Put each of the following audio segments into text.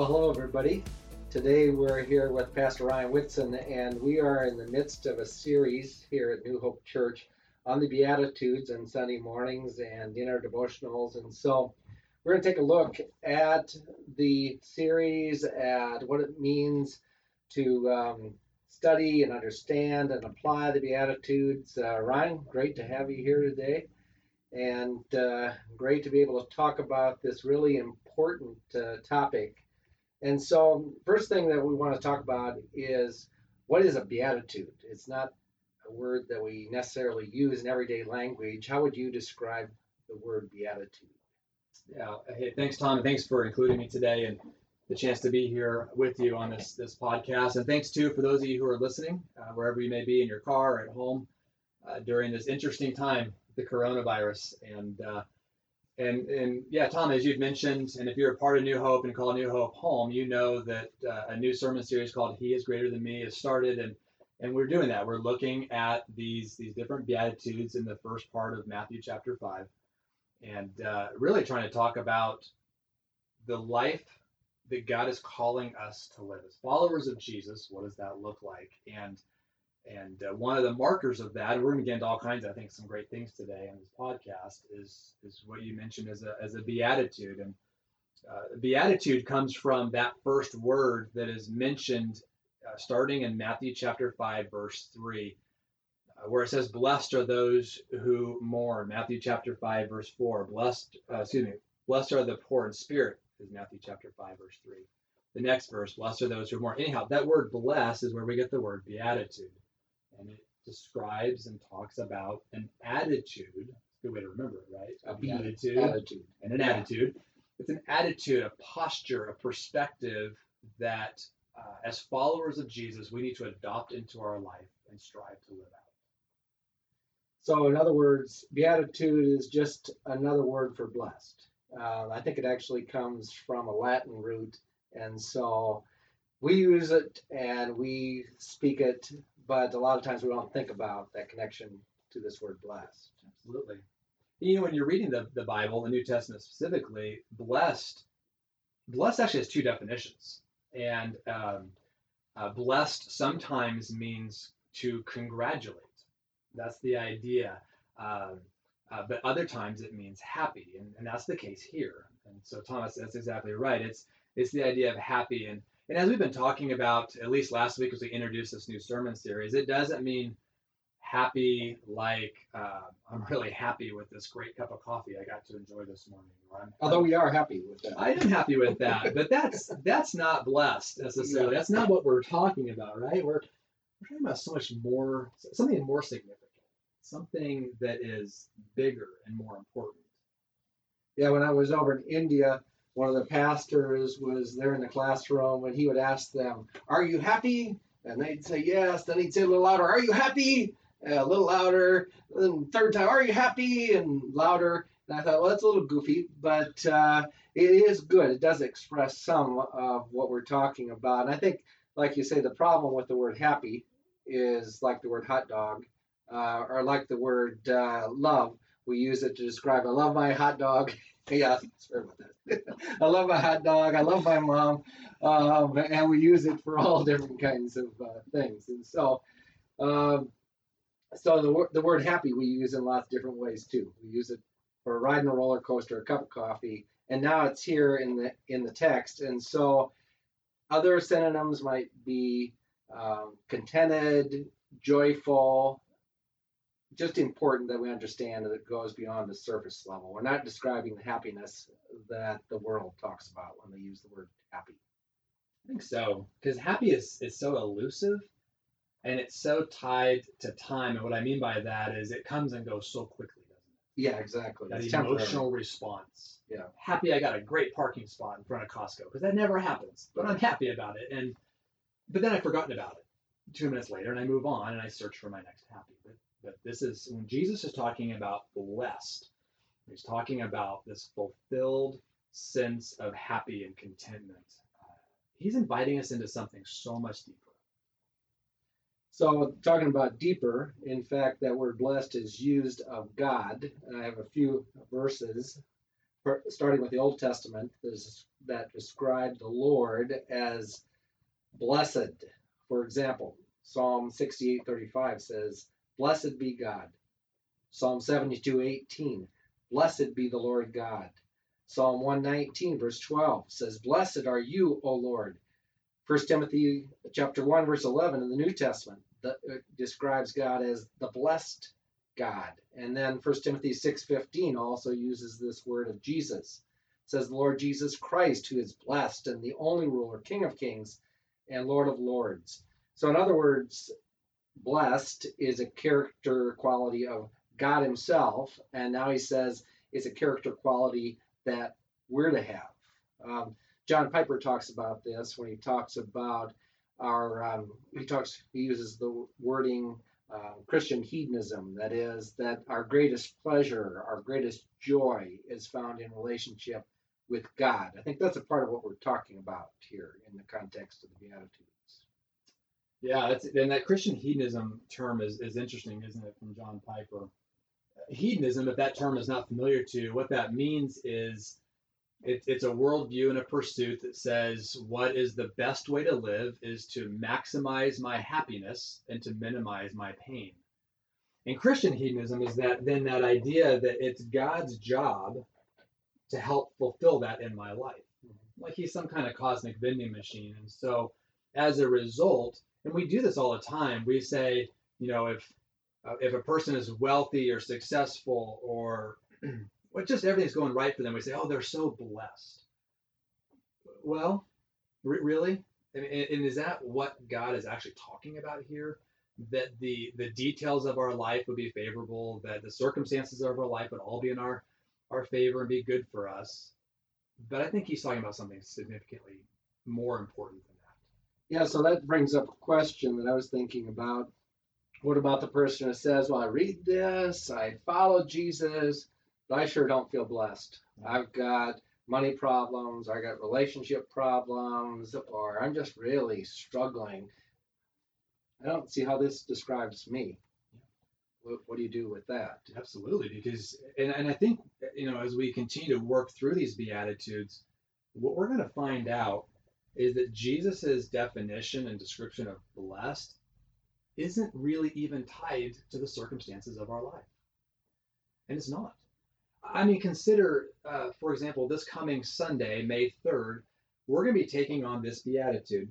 Well, hello, everybody. Today we're here with Pastor Ryan Whitson, and we are in the midst of a series here at New Hope Church on the Beatitudes and Sunday mornings and in our devotionals. And so we're going to take a look at the series, at what it means to um, study and understand and apply the Beatitudes. Uh, Ryan, great to have you here today, and uh, great to be able to talk about this really important uh, topic and so, first thing that we want to talk about is what is a beatitude? It's not a word that we necessarily use in everyday language. How would you describe the word beatitude? Yeah. Hey, thanks, Tom, and thanks for including me today and the chance to be here with you on this this podcast. And thanks too for those of you who are listening, uh, wherever you may be in your car or at home uh, during this interesting time, the coronavirus. And uh, and and yeah, Tom, as you've mentioned, and if you're a part of New Hope and call New Hope home, you know that uh, a new sermon series called "He Is Greater Than Me" has started, and and we're doing that. We're looking at these these different beatitudes in the first part of Matthew chapter five, and uh, really trying to talk about the life that God is calling us to live as followers of Jesus. What does that look like? And and uh, one of the markers of that, we're going to get into all kinds, of, I think, some great things today on this podcast, is is what you mentioned as a as a beatitude. And uh, beatitude comes from that first word that is mentioned, uh, starting in Matthew chapter five, verse three, uh, where it says, "Blessed are those who mourn." Matthew chapter five, verse four. Blessed, uh, excuse me, blessed are the poor in spirit, is Matthew chapter five, verse three. The next verse, blessed are those who mourn. Anyhow, that word "blessed" is where we get the word beatitude and it describes and talks about an attitude. Good way to remember it, right? A be, attitude, attitude, and an yeah. attitude. It's an attitude, a posture, a perspective that, uh, as followers of Jesus, we need to adopt into our life and strive to live out. So, in other words, beatitude is just another word for blessed. Uh, I think it actually comes from a Latin root, and so we use it and we speak it but a lot of times we don't think about that connection to this word blessed. Absolutely. You know, when you're reading the, the Bible, the New Testament specifically, blessed, blessed actually has two definitions. And um, uh, blessed sometimes means to congratulate. That's the idea. Uh, uh, but other times it means happy, and, and that's the case here. And so Thomas, that's exactly right. It's it's the idea of happy, and and as we've been talking about, at least last week as we introduced this new sermon series, it doesn't mean happy like uh, I'm really happy with this great cup of coffee I got to enjoy this morning. Although we are happy with that. I am happy with that, but that's that's not blessed necessarily. That's not what we're talking about, right? We're we're talking about so much more, something more significant, something that is bigger and more important. Yeah, when I was over in India, one of the pastors was there in the classroom and he would ask them, Are you happy? And they'd say yes. Then he'd say a little louder, Are you happy? a little louder. Then third time, Are you happy? And louder. And I thought, well, that's a little goofy, but uh, it is good. It does express some of what we're talking about. And I think, like you say, the problem with the word happy is like the word hot dog uh, or like the word uh, love. We use it to describe, I love my hot dog. yeah, sorry about that. I love my hot dog. I love my mom, um, and we use it for all different kinds of uh, things. And so, um, so the the word happy we use in lots of different ways too. We use it for riding a roller coaster, a cup of coffee, and now it's here in the in the text. And so, other synonyms might be um, contented, joyful, just important that we understand that it goes beyond the surface level. We're not describing the happiness that the world talks about when they use the word happy. I think so, because happy is, is so elusive and it's so tied to time. And what I mean by that is it comes and goes so quickly, doesn't it? Yeah, exactly. That it's emotional temporary. response. Yeah. Happy I got a great parking spot in front of Costco because that never happens, but I'm happy about it. And but then I've forgotten about it two minutes later and I move on and I search for my next happy. But but this is when Jesus is talking about blessed, he's talking about this fulfilled sense of happy and contentment. He's inviting us into something so much deeper. So, talking about deeper, in fact, that word blessed is used of God. I have a few verses starting with the Old Testament, that describe the Lord as blessed. For example, Psalm 68:35 says, "Blessed be God." Psalm 72:18, "Blessed be the Lord God." Psalm 119 verse 12 says, "Blessed are you, O Lord." 1 Timothy chapter 1 verse 11 in the New Testament that uh, describes God as the blessed God. And then 1 Timothy 6:15 also uses this word of Jesus. It says the Lord Jesus Christ who is blessed and the only ruler, King of kings and Lord of lords. So in other words, blessed is a character quality of God himself and now he says it's a character quality that we're to have. Um, John Piper talks about this when he talks about our um, he talks he uses the wording uh, Christian hedonism. That is, that our greatest pleasure, our greatest joy is found in relationship with God. I think that's a part of what we're talking about here in the context of the Beatitudes. Yeah, that's and that Christian hedonism term is, is interesting, isn't it, from John Piper? Hedonism, if that term is not familiar to you, what that means is it, it's a worldview and a pursuit that says what is the best way to live is to maximize my happiness and to minimize my pain. And Christian hedonism is that then that idea that it's God's job to help fulfill that in my life. Mm-hmm. Like he's some kind of cosmic vending machine. And so as a result, and we do this all the time, we say, you know, if uh, if a person is wealthy or successful or what just everything's going right for them, we say, oh, they're so blessed. Well, re- really? And, and is that what God is actually talking about here? That the the details of our life would be favorable, that the circumstances of our life would all be in our our favor and be good for us. But I think he's talking about something significantly more important than. Yeah, so that brings up a question that I was thinking about. What about the person who says, Well, I read this, I follow Jesus, but I sure don't feel blessed. I've got money problems, I got relationship problems, or I'm just really struggling. I don't see how this describes me. What, what do you do with that? Absolutely, because and, and I think you know as we continue to work through these beatitudes, what we're going to find out is that Jesus's definition and description of blessed isn't really even tied to the circumstances of our life, and it's not. I mean, consider, uh, for example, this coming Sunday, May third, we're going to be taking on this beatitude,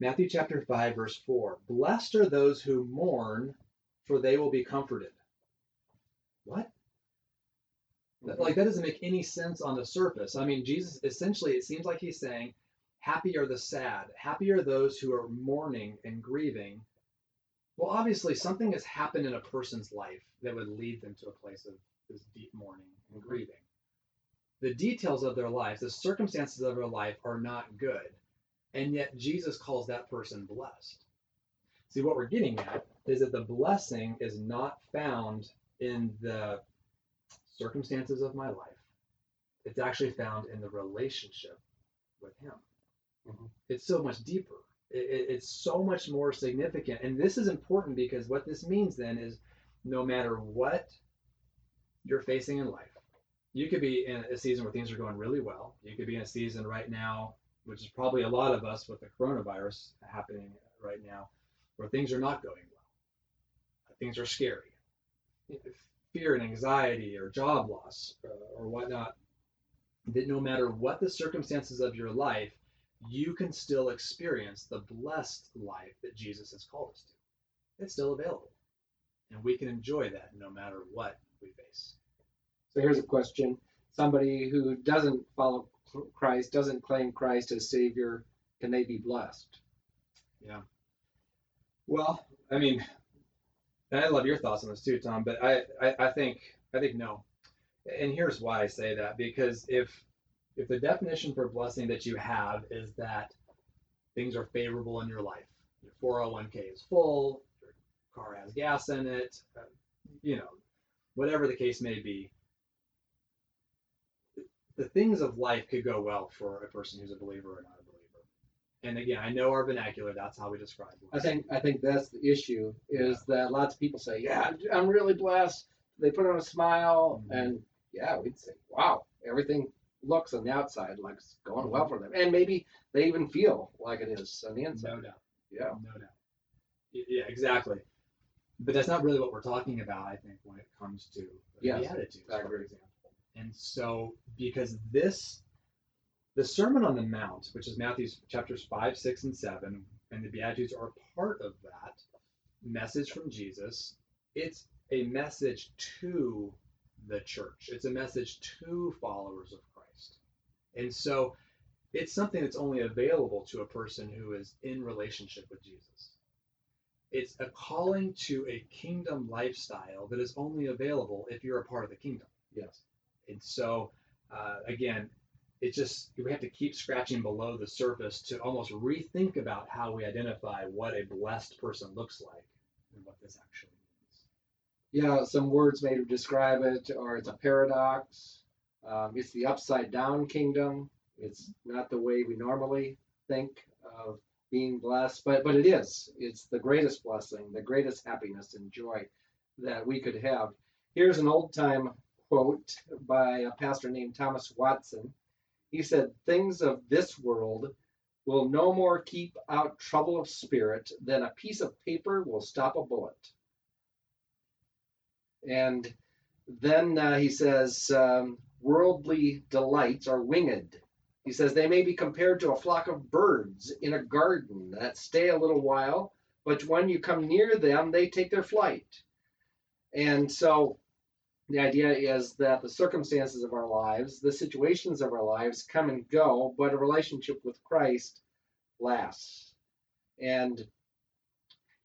Matthew chapter five, verse four. Blessed are those who mourn for they will be comforted. What? Like that doesn't make any sense on the surface. I mean, Jesus essentially it seems like he's saying, happy are the sad, happy are those who are mourning and grieving. Well, obviously something has happened in a person's life that would lead them to a place of this deep mourning and grieving. The details of their lives, the circumstances of their life are not good. And yet Jesus calls that person blessed. See, what we're getting at is that the blessing is not found in the circumstances of my life. It's actually found in the relationship with Him. Mhm. It's so much deeper. It, it- it's so much more significant. And this is important because what this means then is no matter what you're facing in life, you could be in a season where things are going really well. You could be in a season right now, which is probably a lot of us with the coronavirus happening right now, where things are not going well. Things are scary. Fear and anxiety or job loss uh, or whatnot. That no matter what the circumstances of your life, you can still experience the blessed life that Jesus has called us to. It's still available. And we can enjoy that no matter what we face. So here's a question somebody who doesn't follow Christ, doesn't claim Christ as Savior, can they be blessed? Yeah. Well, I mean, and I love your thoughts on this too, Tom. But I, I, I think, I think no. And here's why I say that: because if, if the definition for blessing that you have is that things are favorable in your life, your 401k is full, your car has gas in it, uh, you know, whatever the case may be, the things of life could go well for a person who's a believer or not a believer. And again, I know our vernacular, that's how we describe it. I think I think that's the issue is that lots of people say, "Yeah, I'm really blessed." They put on a smile, Mhm. and yeah, we'd say, "Wow, everything looks on the outside like it's going well mm-hmm. for them, and maybe they even feel like it is on the inside. No doubt. Yeah. No doubt. Yeah, exactly. But that's not really what we're talking about, I think, when it comes to the Yes, Beatitudes, for example. And so, because this, the Sermon on the Mount, which is Matthew chapters 5, 6, and 7, and the Beatitudes are part of that message from Jesus, it's a message to the church, it's a message to followers of Christ. And so, it's something that's only available to a person who is in relationship with Jesus. It's a calling to a kingdom lifestyle that is only available if you're a part of the kingdom. Yes. And so, uh, again, it's just we have to keep scratching below the surface to almost rethink about how we identify what a blessed person looks like and what this actually means. Yeah, some words may describe it, or it's a paradox. Um, it's the upside down kingdom. It's not the way we normally think of being blessed, but but it is. It's the greatest blessing, the greatest happiness and joy that we could have. Here's an old time quote by a pastor named Thomas Watson. He said, "Things of this world will no more keep out trouble of spirit than a piece of paper will stop a bullet." And then uh, he says, um, worldly delights are winged. He says they may be compared to a flock of birds in a garden that stay a little while, but when you come near them, they take their flight. And so the idea is that the circumstances of our lives, the situations of our lives come and go, but a relationship with Christ lasts. And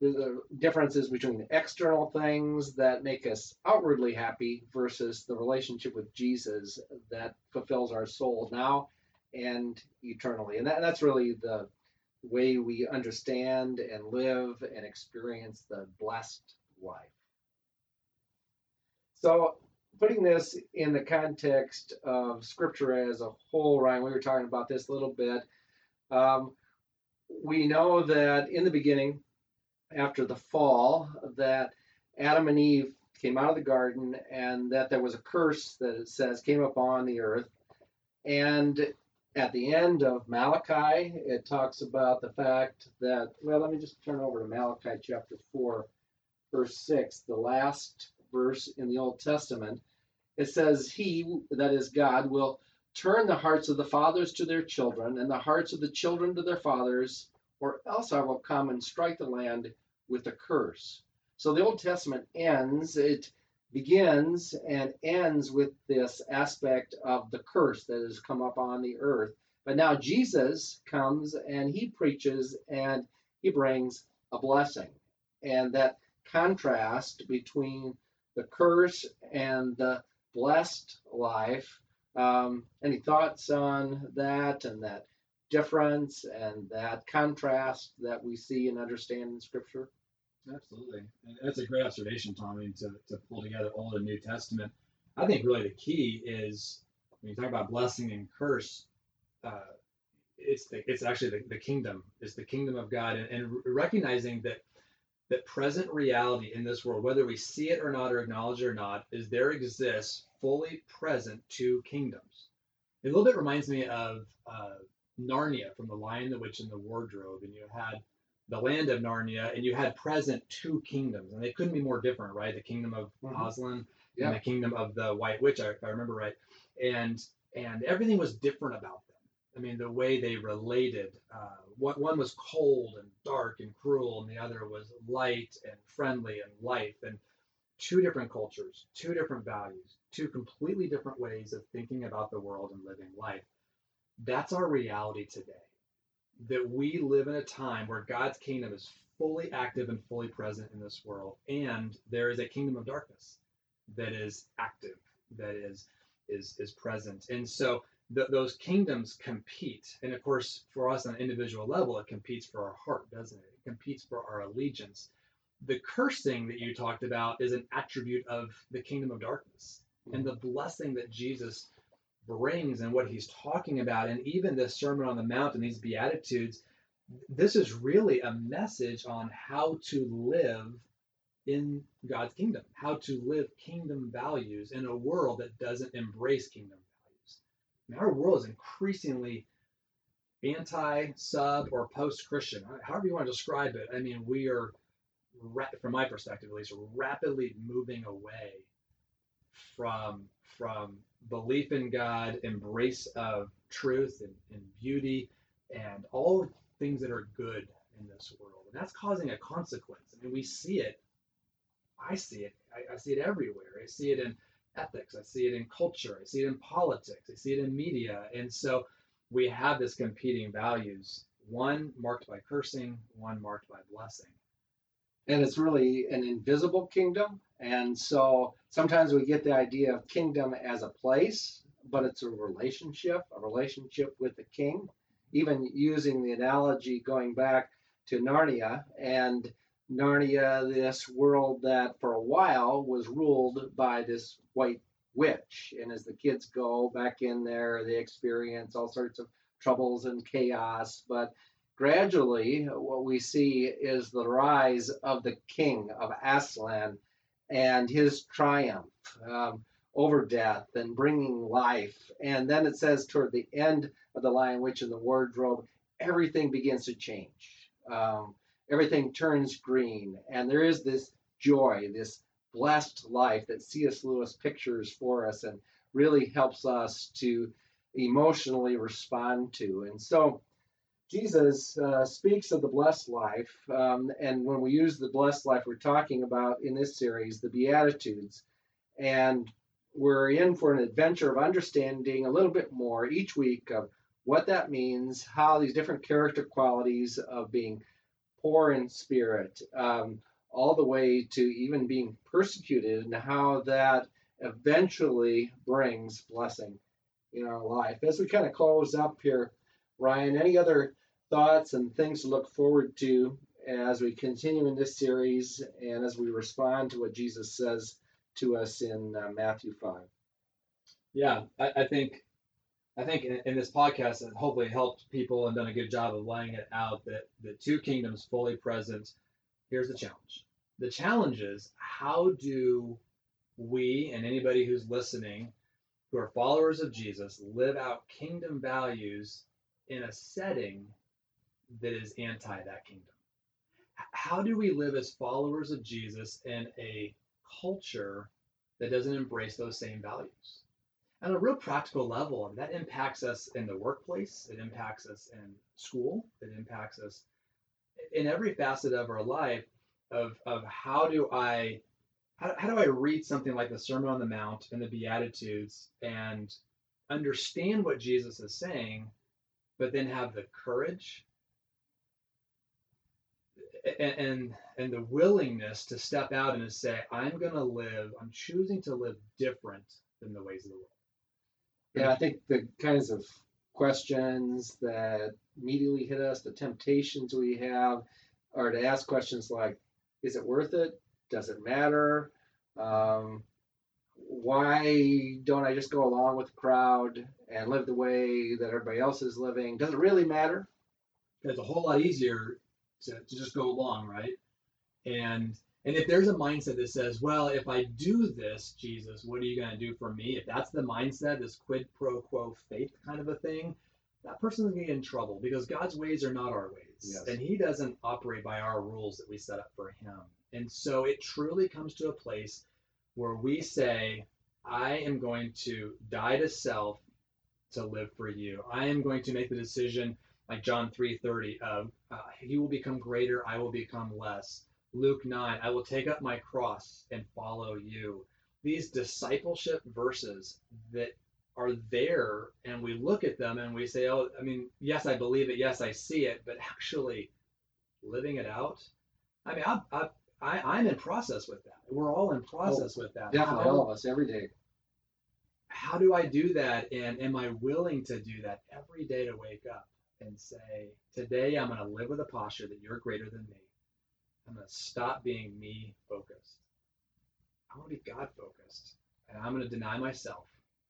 the differences between external things that make us outwardly happy versus the relationship with Jesus that fulfills our soul now and eternally. And that, that's really the way we understand and live and experience the blessed life. So, putting this in the context of Scripture as a whole, Ryan, we were talking about this a little bit. Um, we know that in the beginning, after the fall that Adam and Eve came out of the garden and that there was a curse that it says came upon the earth. And at the end of Malachi, it talks about the fact that, well, let me just turn over to Malachi chapter 4, verse 6, the last verse in the Old Testament. It says, He, that is God, will turn the hearts of the fathers to their children and the hearts of the children to their fathers, or else I will come and strike the land with a curse. So the Old Testament ends, it begins and ends with this aspect of the curse that has come up on the earth. But now Jesus comes and he preaches and he brings a blessing. And that contrast between the curse and the blessed life. Um, any thoughts on that and that difference and that contrast that we see and understand in Scripture? Absolutely. And that's a great observation, Tommy, to, to pull together Old and New Testament. I think really the key is when you talk about blessing and curse, uh, it's the, it's actually the, the kingdom, it's the kingdom of God, and, and recognizing that that present reality in this world, whether we see it or not or acknowledge it or not, is there exists fully present two kingdoms. It a little bit reminds me of uh, Narnia from The Lion, the Witch, and the Wardrobe, and you had the land of Narnia, and you had present two kingdoms, and they couldn't be more different, right? The kingdom of Mhm. Aslan Yeah. and the kingdom of the White Witch, if I remember right, and and everything was different about them. I mean, the way they related. Uh, what one was cold and dark and cruel, and the other was light and friendly and life, and two different cultures, two different values, two completely different ways of thinking about the world and living life. That's our reality today that we live in a time where God's kingdom is fully active and fully present in this world, and there is a kingdom of darkness that is active, that is is is present, and so th- those kingdoms compete. And of course, for us on an individual level, it competes for our heart, doesn't it? It competes for our allegiance. The cursing that you talked about is an attribute of the kingdom of darkness, and hmm. the blessing that Jesus brings and what he's talking about, and even the Sermon on the Mount and these Beatitudes, this is really a message on how to live in God's kingdom, how to live kingdom values in a world that doesn't embrace kingdom values. I our world is increasingly anti, sub, or post Christian, however you want to describe it. I mean, we are, from my perspective at least, rapidly moving away from from belief in God, embrace of truth and, and beauty, and all things that are good in this world. And that's causing a consequence. I mean, we see it. I see it. I, I see it everywhere. I see it in ethics. I see it in culture. I see it in politics. I see it in media. And so we have this competing values, one marked by cursing, one marked by blessing. And it's really an invisible kingdom. And so sometimes we get the idea of kingdom as a place, but it's a relationship, a relationship with the king. Even using the analogy going back to Narnia and Narnia, this world that for a while was ruled by this white witch. And as the kids go back in there, they experience all sorts of troubles and chaos. But gradually, what we see is the rise of the king of Aslan and his triumph um, over death and bringing life. And then it says toward the end of the Lion, Witch, and the Wardrobe, everything begins to change. Um, everything turns green, and there is this joy, this blessed life that C.S. Lewis pictures for us and really helps us to emotionally respond to. And so Jesus uh, speaks of the blessed life, um, and when we use the blessed life, we're talking about in this series the Beatitudes. And we're in for an adventure of understanding a little bit more each week of what that means, how these different character qualities of being poor in spirit, um, all the way to even being persecuted and how that eventually brings blessing in our life. As we kind of close up here, Ryan, any other thoughts and things to look forward to as we continue in this series and as we respond to what Jesus says to us in uh, Matthew 5? Yeah, I, I think I think in, in, this podcast, and hopefully helped people and done a good job of laying it out that the two kingdoms fully present here's the challenge. The challenge is how do we and anybody who's listening who are followers of Jesus live out kingdom values in a setting that is anti that kingdom? How do we live as followers of Jesus in a culture that doesn't embrace those same values? On a real practical level, that impacts us in the workplace, it impacts us in school, it impacts us in every facet of our life of, of how do I how, how do I read something like the Sermon on the Mount and the Beatitudes and understand what Jesus is saying, but then have the courage and, and the willingness to step out and say, I'm going to live, I'm choosing to live different than the ways of the world. Yeah, I think the kinds of questions that immediately hit us, the temptations we have, are to ask questions like, is it worth it? Does it matter? Um, why don't I just go along with the crowd and live the way that everybody else is living? Does it really matter? It's a whole lot easier to, to just go along, right? And and if there's a mindset that says, well, if I do this, Jesus, what are you going to do for me? If that's the mindset, this quid pro quo faith kind of a thing, that person's going to get in trouble because God's ways are not our ways. Yes. And He doesn't operate by our rules that we set up for Him. And so it truly comes to a place where we say, I am going to die to self to live for you. I am going to make the decision like John 3:30 of uh, he will become greater, I will become less. Luke 9, I will take up my cross and follow you. These discipleship verses that are there and we look at them and we say, oh, I mean, yes, I believe it. Yes, I see it. But actually living it out, I mean, I, I, I, am in process with that. We're all in process oh, with that. Definitely, how, all of us, every day. How do I do that? And am I willing to do that every day to wake up and say, today I'm going to live with a posture that you're greater than me. I'm going to stop being me focused. I want to be God focused. And I'm going to deny myself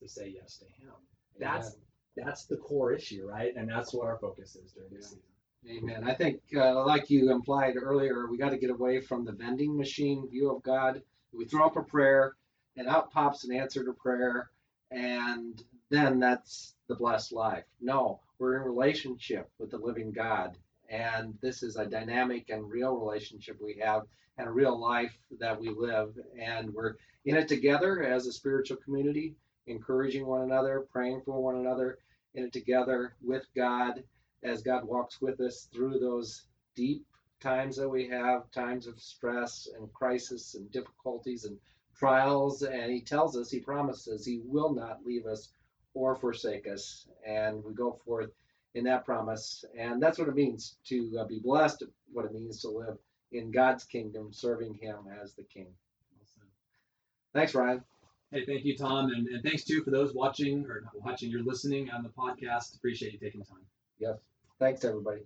to say yes to Him. That's that's the core issue, right? And that's what our focus is during this yeah. season. Amen. I think, uh, like you implied earlier, we got to get away from the vending machine view of God. We throw up a prayer, and out pops an answer to prayer, and then that's the blessed life. No, we're in relationship with the living God. And this is a dynamic and real relationship we have and a real life that we live. And we're in it together as a spiritual community, encouraging one another, praying for one another, in it together with God as God walks with us through those deep times that we have, times of stress and crisis and difficulties and trials. And He tells us, He promises He will not leave us or forsake us. And we go forth in that promise. And that's what it means to uh, be blessed, what it means to live in God's kingdom, serving Him as the King. Thanks, Ryan. Hey, thank you, Tom, and, and thanks too for those watching or not watching, you're listening on the podcast. Appreciate you taking time. Yes. Thanks, everybody.